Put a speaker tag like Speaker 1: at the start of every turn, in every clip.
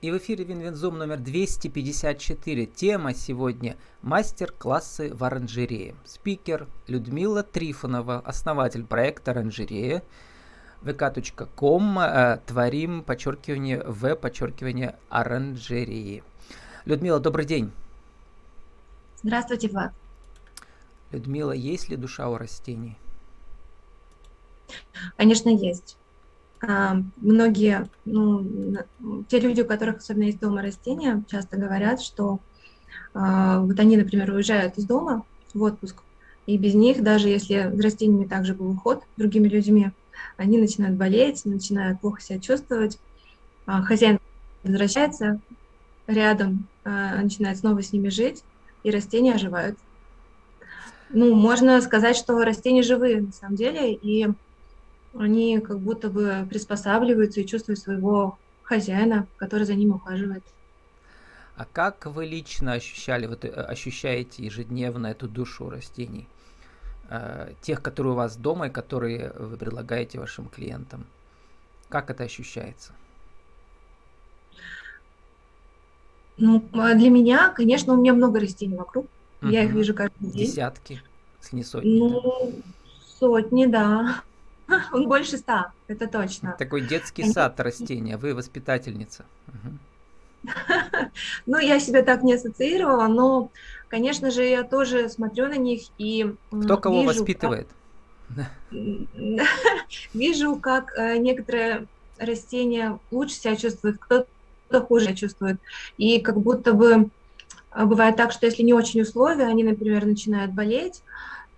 Speaker 1: И в эфире Win-Win Zoom номер 254. Тема сегодня – мастер-классы в оранжерее. Спикер Людмила Трифонова, основатель проекта «Оранжерея», vk.com, э, творим, подчеркивание, в, подчеркивание, оранжерее. Людмила, добрый день.
Speaker 2: Здравствуйте, Влад.
Speaker 1: Людмила, есть ли душа у растений?
Speaker 2: Конечно, есть. А, многие, ну, те люди, у которых особенно есть дома растения, часто говорят, что а, вот они, например, уезжают из дома в отпуск, и без них, даже если с растениями также был уход другими людьми, они начинают болеть, начинают плохо себя чувствовать. А, хозяин возвращается рядом, начинает снова с ними жить, и растения оживают. Ну, можно сказать, что растения живые на самом деле, и они как будто бы приспосабливаются и чувствуют своего хозяина, который за ним ухаживает.
Speaker 1: А как вы лично ощущали, вот, э, ощущаете ежедневно эту душу растений? Э, тех, которые у вас дома и которые вы предлагаете вашим клиентам. Как это ощущается?
Speaker 2: Ну, а для меня, конечно, у меня много растений вокруг. Угу. Я их вижу каждый день.
Speaker 1: Десятки, если не сотни. Ну,
Speaker 2: да? сотни, да. Он больше ста, это точно.
Speaker 1: Такой детский сад растения, вы воспитательница.
Speaker 2: Ну, я себя так не ассоциировала, но, конечно же, я тоже смотрю на них и
Speaker 1: Кто кого воспитывает?
Speaker 2: Вижу, как э, некоторые растения лучше себя чувствуют, кто-то хуже себя чувствует. И как будто бы э, бывает так, что если не очень условия, они, например, начинают болеть,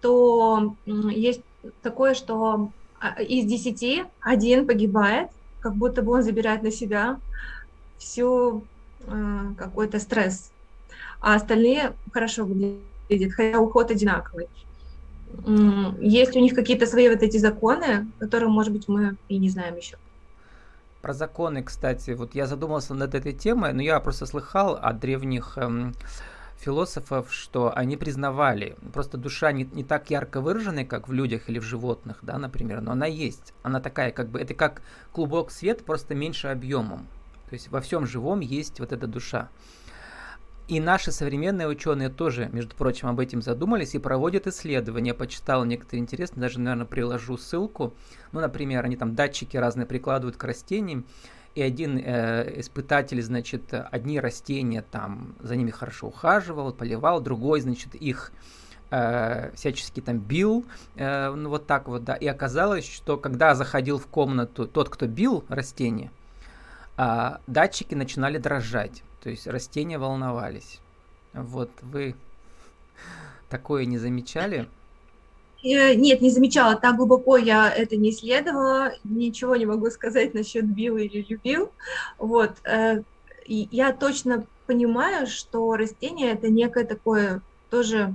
Speaker 2: то есть такое, что из десяти один погибает, как будто бы он забирает на себя всю э, какой-то стресс, а остальные хорошо выглядят, хотя уход одинаковый. Есть у них какие-то свои вот эти законы, которые, может быть, мы и не знаем еще.
Speaker 1: Про законы, кстати, вот я задумался над этой темой, но я просто слыхал о древних эм, философов, что они признавали, просто душа не, не так ярко выраженная, как в людях или в животных, да, например, но она есть. Она такая, как бы, это как клубок свет, просто меньше объемом. То есть во всем живом есть вот эта душа. И наши современные ученые тоже, между прочим, об этом задумались и проводят исследования. Я почитал некоторые интересные, даже, наверное, приложу ссылку. Ну, например, они там датчики разные прикладывают к растениям, и один э, испытатель, значит, одни растения там за ними хорошо ухаживал, поливал, другой, значит, их э, всячески там бил, э, ну вот так вот, да, и оказалось, что когда заходил в комнату тот, кто бил растение, э, датчики начинали дрожать, то есть растения волновались. Вот вы такое не замечали?
Speaker 2: Э, нет, не замечала, так глубоко я это не исследовала, ничего не могу сказать насчет бил или любил. Вот. Э, я точно понимаю, что растение это некое такое тоже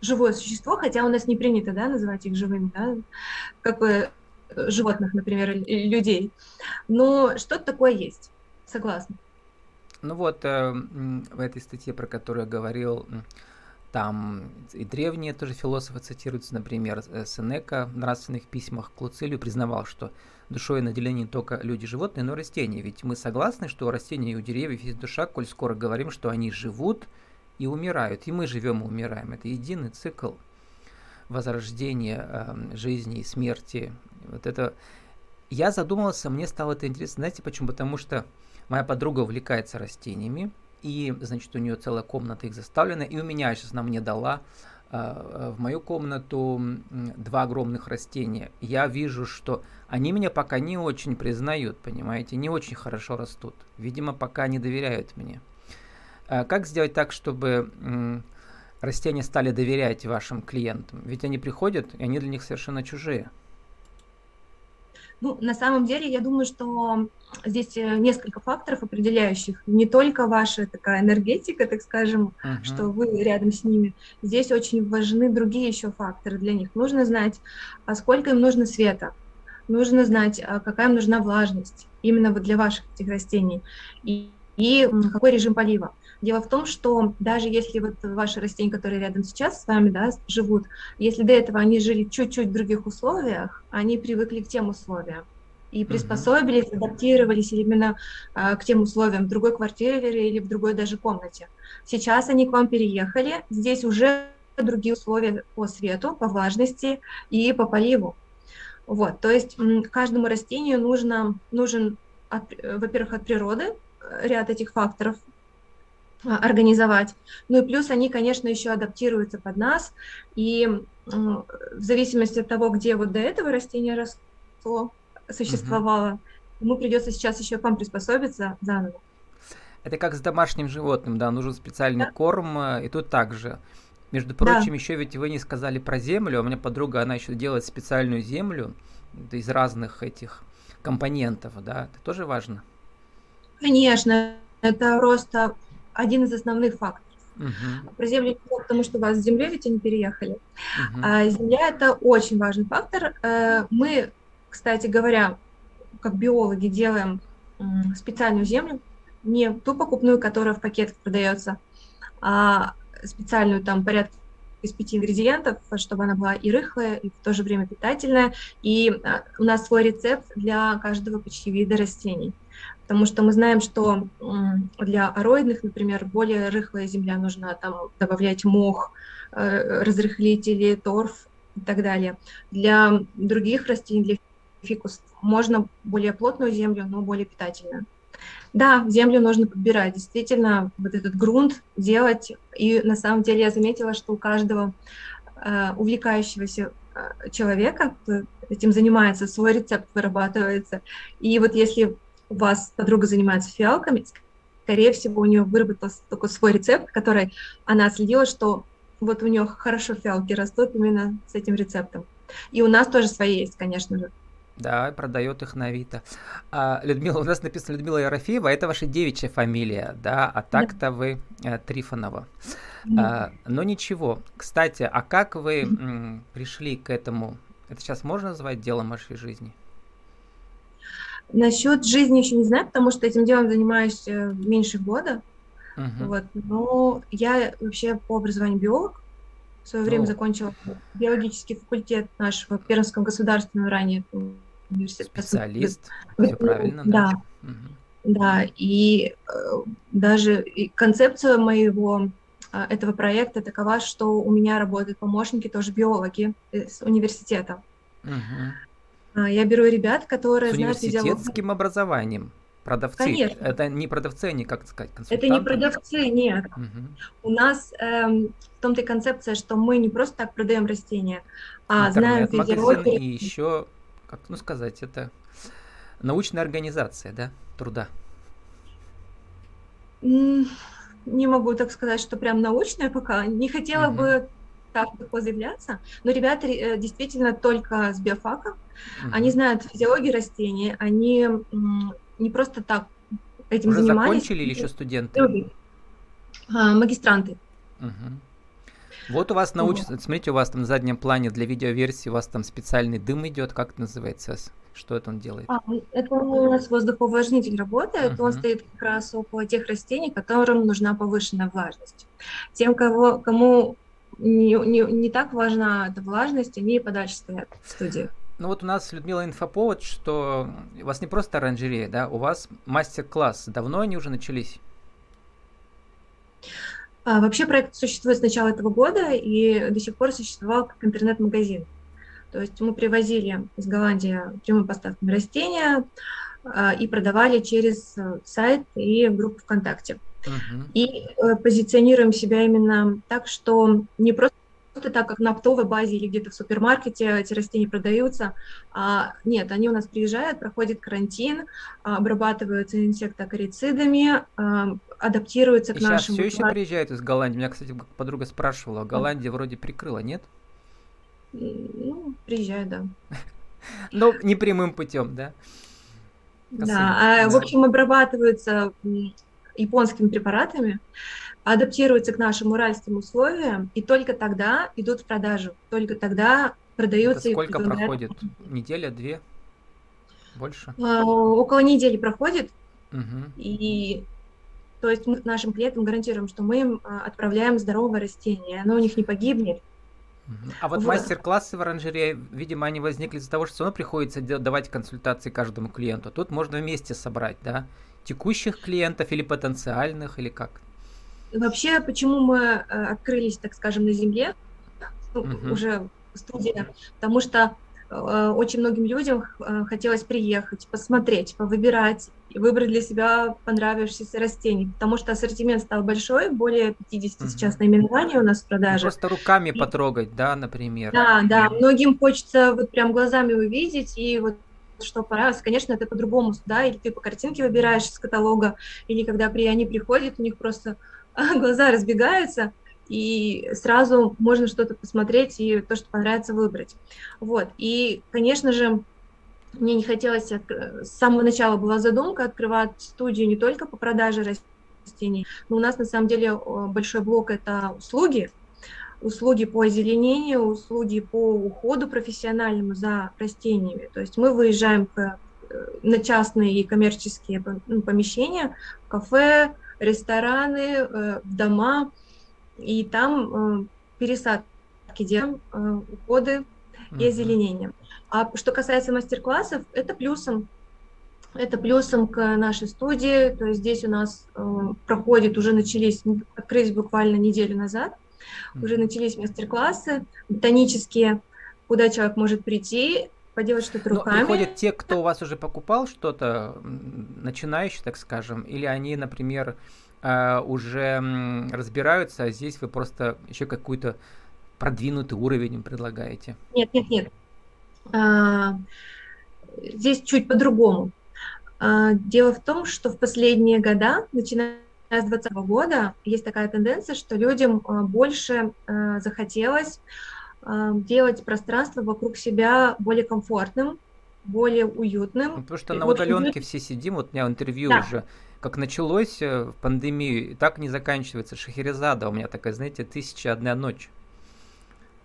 Speaker 2: живое существо, хотя у нас не принято да, называть их живыми, да, как бы э, животных, например, людей. Но что-то такое есть, согласна.
Speaker 1: Ну вот, в этой статье, про которую я говорил, там и древние тоже философы цитируются, например, э, Сенека в нравственных письмах к Луцилию признавал, что душой наделены не только люди, животные, но и растения. Ведь мы согласны, что у растений и у деревьев есть душа, коль скоро говорим, что они живут и умирают. И мы живем и умираем. Это единый цикл возрождения э, жизни и смерти. Вот это... Я задумался, мне стало это интересно. Знаете почему? Потому что моя подруга увлекается растениями, и, значит, у нее целая комната их заставлена, и у меня сейчас она мне дала э, в мою комнату два огромных растения. Я вижу, что они меня пока не очень признают, понимаете, не очень хорошо растут. Видимо, пока не доверяют мне. А как сделать так, чтобы растения стали доверять вашим клиентам? Ведь они приходят, и они для них совершенно чужие.
Speaker 2: Ну, на самом деле, я думаю, что здесь э, несколько факторов определяющих. Не только ваша такая энергетика, так скажем, uh-huh. что вы рядом с ними. Здесь очень важны другие еще факторы для них. Нужно знать, а сколько им нужно света. Нужно знать, а какая им нужна влажность именно вот для ваших этих растений. И, и какой режим полива. Дело в том, что даже если вот ваши растения, которые рядом сейчас с вами, да, живут, если до этого они жили чуть-чуть в других условиях, они привыкли к тем условиям. и приспособились, адаптировались именно а, к тем условиям в другой квартире или в другой даже комнате. Сейчас они к вам переехали, здесь уже другие условия по свету, по влажности и по поливу. Вот, то есть каждому растению нужно, нужен, во-первых, от природы э, ряд этих факторов а, организовать. Ну и плюс они, конечно, еще адаптируются под нас, и в зависимости от того, где вот до этого растение росло, существовало, угу. ему придется сейчас еще к вам приспособиться заново.
Speaker 1: Это как с домашним животным, да, нужен специальный да. корм, э, и тут также. Между прочим, да. еще ведь вы не сказали про землю. У меня подруга, она еще делает специальную землю из разных этих компонентов, да. Это тоже важно?
Speaker 2: Конечно, это просто один из основных факторов. Uh-huh. Про землю потому что у вас с землей ведь они переехали. Uh-huh. А земля это очень важный фактор. Э, мы, кстати говоря, как биологи делаем специальную землю, не ту покупную, которая в пакетах продается, а специальную там порядка из пяти ингредиентов, чтобы она была и рыхлая, и в то же время питательная. И а, у нас свой рецепт для каждого почти вида растений. Потому что мы знаем, что для ароидных, например, более рыхлая земля нужна, там добавлять мох, э, разрыхлители, торф и так далее. Для других растений, для фикус, можно более плотную землю, но более питательную. Да, землю нужно подбирать, действительно, вот этот грунт делать. И на самом деле я заметила, что у каждого э, увлекающегося э, человека, кто этим занимается, свой рецепт вырабатывается. И вот если у вас подруга занимается фиалками, скорее всего, у нее выработался такой свой рецепт, который она следила, что вот у нее хорошо фиалки растут именно с этим рецептом. И у нас тоже свои есть, конечно же.
Speaker 1: Да, продает их на Авито. А, Людмила, у нас написано Людмила Ерофеева, это ваша девичья фамилия, да, а так-то вы э, Трифонова. А, но ничего. Кстати, а как вы м, пришли к этому? Это сейчас можно назвать делом вашей жизни?
Speaker 2: Насчет жизни еще не знаю, потому что этим делом занимаюсь э, меньше года. Uh-huh. Вот. Но я вообще по образованию биолог. В свое oh. время закончила биологический факультет нашего Пермского государственного ранее
Speaker 1: университета. Специалист, все правильно,
Speaker 2: да. Да, угу. да. и э, даже и концепция моего э, этого проекта такова, что у меня работают помощники, тоже биологи из университета. Угу. Я беру ребят, которые
Speaker 1: С знают университетским образованием. Продавцы. Конечно. Это не продавцы, они, как сказать,
Speaker 2: консультанты? Это не продавцы, нет. Угу. У нас эм, в том-то и концепция, что мы не просто так продаем растения, а знаем
Speaker 1: физиологию. И еще, как ну сказать, это научная организация, да, труда.
Speaker 2: Не могу так сказать, что прям научная пока. Не хотела угу. бы так легко заявляться, но ребята э, действительно только с биофака. Угу. Они знают физиологию растений, они не просто так этим Уже занимались.
Speaker 1: закончили или еще студенты?
Speaker 2: А, магистранты.
Speaker 1: Угу. Вот у вас научится, вот. смотрите, у вас там на заднем плане для видеоверсии у вас там специальный дым идет, как это называется? Что это он делает? А,
Speaker 2: это у нас воздухоувлажнитель работает, uh-huh. он стоит как раз около тех растений, которым нужна повышенная влажность. Тем, кого, кому не, не, не так важна эта влажность, они подальше стоят в студии.
Speaker 1: Ну вот у нас, Людмила, инфоповод, что у вас не просто оранжерея, да, у вас мастер-класс. Давно они уже начались?
Speaker 2: А, вообще проект существует с начала этого года и до сих пор существовал как интернет-магазин. То есть мы привозили из Голландии прямым поставками растения а, и продавали через сайт и группу ВКонтакте. Uh-huh. И э, позиционируем себя именно так, что не просто так, как на оптовой базе или где-то в супермаркете эти растения продаются. А, нет, они у нас приезжают, проходит карантин, обрабатываются инсектокорицидами, а, адаптируются к нашему...
Speaker 1: все еще приезжают из Голландии. Меня, кстати, подруга спрашивала, Голландия вроде прикрыла, нет?
Speaker 2: Ну, приезжают, да.
Speaker 1: Но не прямым путем, да?
Speaker 2: Да, а, в общем, обрабатываются японскими препаратами адаптируются к нашим уральским условиям, и только тогда идут в продажу, только тогда продаются.
Speaker 1: Это сколько проходит? Неделя, две? Больше?
Speaker 2: А, около недели проходит, угу. и то есть мы нашим клиентам гарантируем, что мы им а, отправляем здоровое растение, оно у них не погибнет,
Speaker 1: А вот, вот. мастер-классы в оранжерее, видимо, они возникли из-за того, что все равно приходится давать консультации каждому клиенту. Тут можно вместе собрать, да? Текущих клиентов или потенциальных, или как?
Speaker 2: Вообще, почему мы э, открылись, так скажем, на земле, ну, угу. уже студия, потому что очень многим людям э, хотелось приехать, посмотреть, повыбирать, выбрать для себя понравившиеся растения, потому что ассортимент стал большой, более 50 угу. сейчас наименований у нас в ну, продаже.
Speaker 1: Просто руками и... потрогать, да, например.
Speaker 2: Да, да, многим хочется вот прям глазами увидеть, и вот что понравилось, конечно, это по-другому, да, или ты по картинке выбираешь из каталога, или когда при, они приходят, у них просто глаза разбегаются, и сразу можно что-то посмотреть и то, что понравится, выбрать. Вот. И, конечно же, мне не хотелось, с самого начала была задумка открывать студию не только по продаже растений, но у нас на самом деле большой блок – это услуги, услуги по озеленению, услуги по уходу профессиональному за растениями. То есть мы выезжаем к, э, на частные и коммерческие ну, помещения, кафе, рестораны, э, дома, и там э, пересадки делаем, уходы и озеленение. А что касается мастер-классов, это плюсом. Это плюсом к нашей студии. То есть здесь у нас э, проходит, уже начались, открылись буквально неделю назад, уже начались мастер-классы ботанические, куда человек может прийти, поделать что-то руками.
Speaker 1: Но приходят те, кто у вас уже покупал что-то, начинающие, так скажем, или они, например, э, уже разбираются, а здесь вы просто еще какую-то продвинутый уровень предлагаете?
Speaker 2: Нет, нет, нет. А, здесь чуть по-другому. А, дело в том, что в последние года, начиная с 2020 года, есть такая тенденция, что людям а, больше захотелось делать пространство вокруг себя более комфортным, более уютным.
Speaker 1: Ну, потому что на вот удаленке все сидим, вот у меня интервью да. уже, как началось э, в пандемию, и так не заканчивается. Шахерезада у меня такая, знаете, тысяча одна ночь.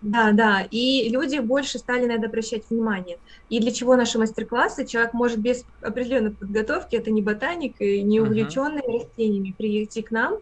Speaker 2: Да, да, и люди больше стали на это обращать внимание. И для чего наши мастер-классы? Человек может без определенной подготовки, это не ботаник и не увлеченный uh-huh. растениями, прийти к нам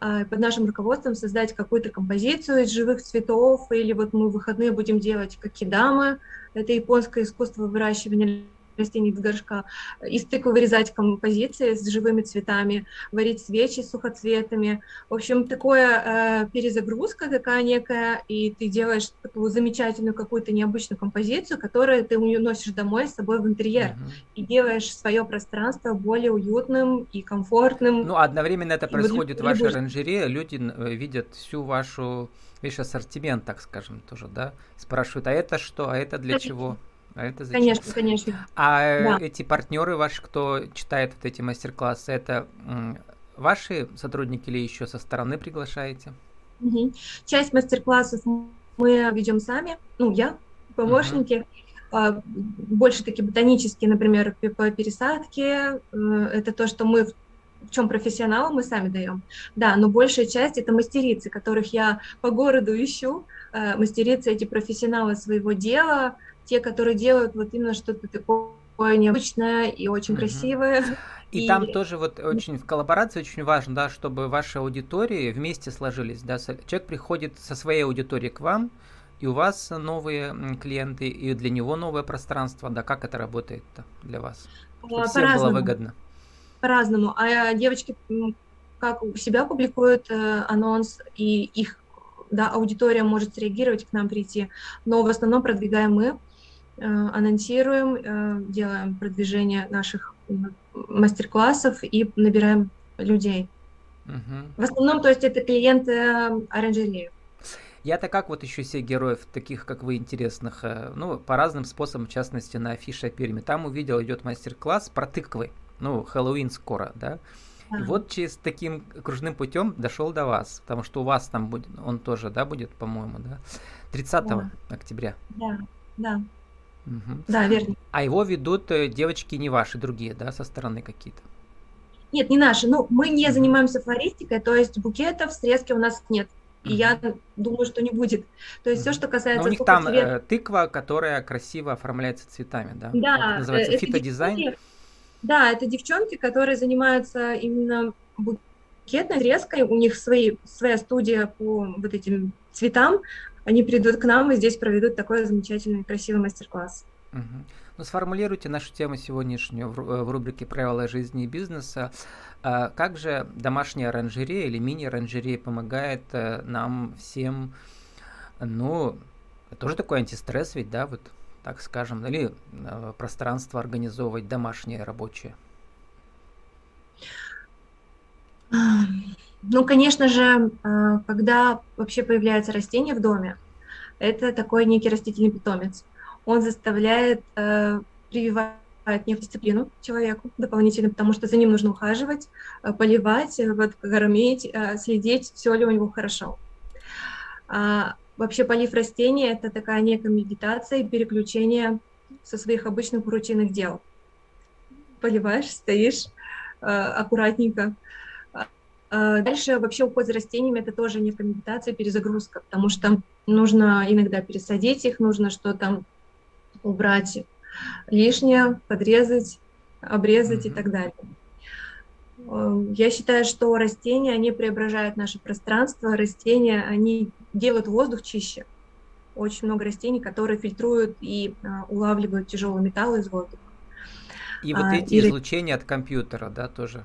Speaker 2: а, под нашим руководством создать какую-то композицию из живых цветов, или вот мы в выходные будем делать какидамы, это японское искусство выращивания растений из горшка, из тыквы вырезать композиции с живыми цветами, варить свечи с сухоцветами. В общем, такое э, перезагрузка такая некая, и ты делаешь такую замечательную какую-то необычную композицию, которую ты уносишь домой с собой в интерьер uh-huh. и делаешь свое пространство более уютным и комфортным.
Speaker 1: Ну, одновременно это и происходит в вашей оранжерее, люди э, видят всю вашу весь ассортимент, так скажем, тоже, да? Спрашивают, а это что, а это для чего? А это
Speaker 2: зачем? Конечно, конечно.
Speaker 1: А да. эти партнеры ваши, кто читает вот эти мастер-классы, это ваши сотрудники или еще со стороны приглашаете?
Speaker 2: Угу. Часть мастер-классов мы ведем сами, ну, я, помощники. Угу. Больше такие ботанические, например, по пересадке. Э, это то, что мы в чем профессионалы мы сами даем. Да, но большая часть это мастерицы, которых я по городу ищу. Э, мастерицы эти профессионалы своего дела, те, которые делают вот именно что-то такое необычное и очень mm-hmm. красивое.
Speaker 1: И, и там тоже вот очень в коллаборации очень важно, да, чтобы ваши аудитории вместе сложились, да, человек приходит со своей аудиторией к вам, и у вас новые клиенты, и для него новое пространство, да, как это работает для вас? Чтобы всем было выгодно.
Speaker 2: По-разному. А девочки как у себя публикуют э, анонс, и их да, аудитория может среагировать, к нам прийти, но в основном продвигаем мы, Э, анонсируем, э, делаем продвижение наших мастер-классов и набираем людей. Угу. В основном, то есть это клиенты э, оранжереи.
Speaker 1: Я-то как вот еще себе героев, таких как вы, интересных, ну, по разным способам, в частности, на афише Перми. Там увидел, идет мастер-класс про тыквы. Ну, Хэллоуин скоро, да? И вот через таким кружным путем дошел до вас, потому что у вас там будет, он тоже, да, будет, по-моему, да? 30 да. октября.
Speaker 2: Да, да.
Speaker 1: Угу.
Speaker 2: Да, верно.
Speaker 1: А его ведут э, девочки не ваши, другие, да, со стороны какие-то?
Speaker 2: Нет, не наши. Ну, мы не занимаемся флористикой, то есть букетов, срезки у нас нет. И я думаю, что не будет. То есть все, что касается...
Speaker 1: Но у них там цвет... э, тыква, которая красиво оформляется цветами, да?
Speaker 2: Да. Это
Speaker 1: называется э, фитодизайн? Девчонки,
Speaker 2: да, это девчонки, которые занимаются именно букетной срезкой. У них свои, своя студия по вот этим цветам. Они придут к нам и здесь проведут такой замечательный, красивый мастер-класс.
Speaker 1: Угу. Ну, сформулируйте нашу тему сегодняшнюю в, э, рубрике «Правила жизни и бизнеса». А как же домашняя оранжерея или мини-оранжерея помогает э, нам всем, ну, тоже такой антистресс ведь, да, вот так скажем, или э, пространство организовывать домашнее рабочее?
Speaker 2: Ну, конечно же, э, когда вообще появляется растение в доме, это такой некий растительный питомец. Он заставляет э, прививать некую дисциплину человеку дополнительно, потому что за ним нужно ухаживать, э, поливать, вот, кормить, э, следить, все ли у него хорошо. А, вообще полив растения – это такая некая медитация и переключение со своих обычных рутинных дел. Поливаешь, стоишь э, аккуратненько, а, дальше вообще уход за растениями – это тоже некая медитация, перезагрузка, потому что нужно иногда пересадить их, нужно что-то убрать лишнее, подрезать, обрезать mm-hmm. и так далее. Эм, я считаю, что растения, они преображают наше пространство, растения, они делают воздух чище. Очень много растений, которые фильтруют и а, улавливают тяжелые металлы из воздуха.
Speaker 1: И вот а, эти и... излучения от компьютера, да, тоже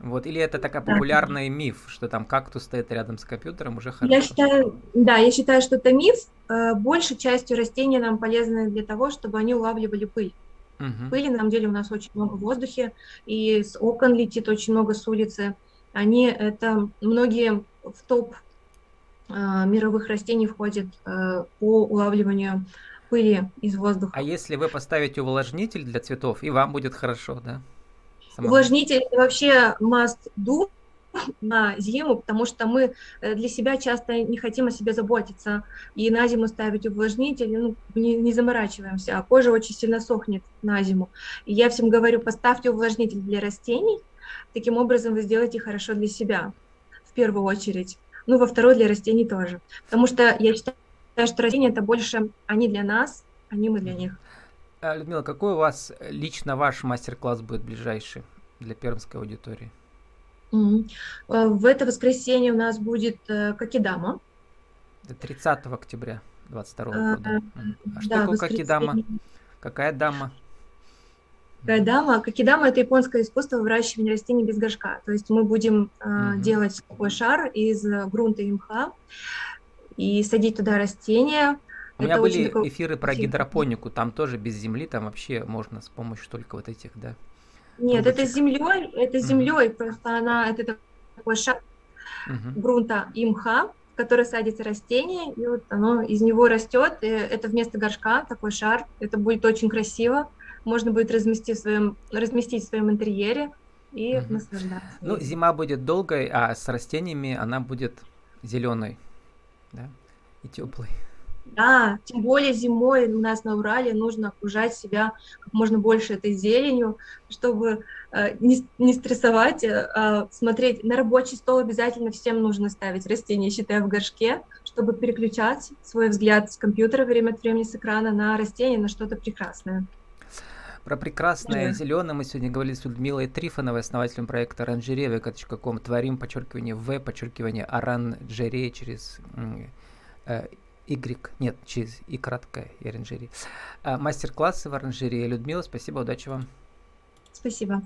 Speaker 1: вот, или это такая популярный да. миф, что там кактус стоит рядом с компьютером, уже хорошо?
Speaker 2: Я считаю, да, я считаю, что это миф. Э, большей частью растения нам полезны для того, чтобы они улавливали пыль. Угу. Пыли, на самом деле, у нас очень много в воздухе, и с окон летит очень много с улицы. Они, это, многие в топ э, мировых растений входят э, по улавливанию пыли из воздуха.
Speaker 1: А если вы поставите увлажнитель для цветов, и вам будет хорошо, да?
Speaker 2: Самому. Увлажнитель вообще must do на зиму, потому что мы э, для себя часто не хотим о себе заботиться. И на зиму ставить увлажнитель, ну, не, не заморачиваемся, а кожа очень сильно сохнет на зиму. И я всем говорю, поставьте увлажнитель для растений, таким образом вы сделаете хорошо для себя в первую очередь. Ну, во второй для растений тоже. Потому что я считаю, что растения это больше они для нас, а не мы для них.
Speaker 1: А, Людмила, какой у вас лично ваш мастер-класс будет ближайший для пермской аудитории?
Speaker 2: Mm-hmm. В это воскресенье у нас будет э, Кокидама.
Speaker 1: 30 октября 22 а, года. А что да, такое Кокидама? Какая дама?
Speaker 2: Какая дама? Кокидама – это японское искусство выращивания растений без горшка. То есть мы будем э, делать такой шар из грунта и мха и садить туда растения,
Speaker 1: у меня были такой... эфиры про гидропонику, там тоже без земли, там вообще можно с помощью только вот этих, да.
Speaker 2: Нет, трубочек. это землей, это землей, mm просто она, это такой шаг mm грунта и мха, в который садится растение, и вот оно из него растет, и это вместо горшка такой шар, это будет очень красиво, можно будет разместить в своем, разместить в своем интерьере и mm наслаждаться.
Speaker 1: Ну, зима будет долгой, а с растениями она будет зеленой, да, и теплой.
Speaker 2: Да, тем более зимой у нас на Урале нужно окружать себя как можно больше этой зеленью, чтобы э, не, не стрессовать, э, а смотреть. На рабочий стол обязательно всем нужно ставить растения, считая в горшке, чтобы переключать свой взгляд с компьютера время от времени с экрана на растение, на что-то прекрасное.
Speaker 1: Про прекрасное да. зеленое мы сегодня говорили с Людмилой Трифоновой, основателем проекта оранжерея, ком творим, подчеркивание В, подчеркивание оранжерея через э, Y, нет, через И краткое, и оранжерия. А, мастер-классы в оранжерее. Людмила, спасибо, удачи вам.
Speaker 2: Спасибо.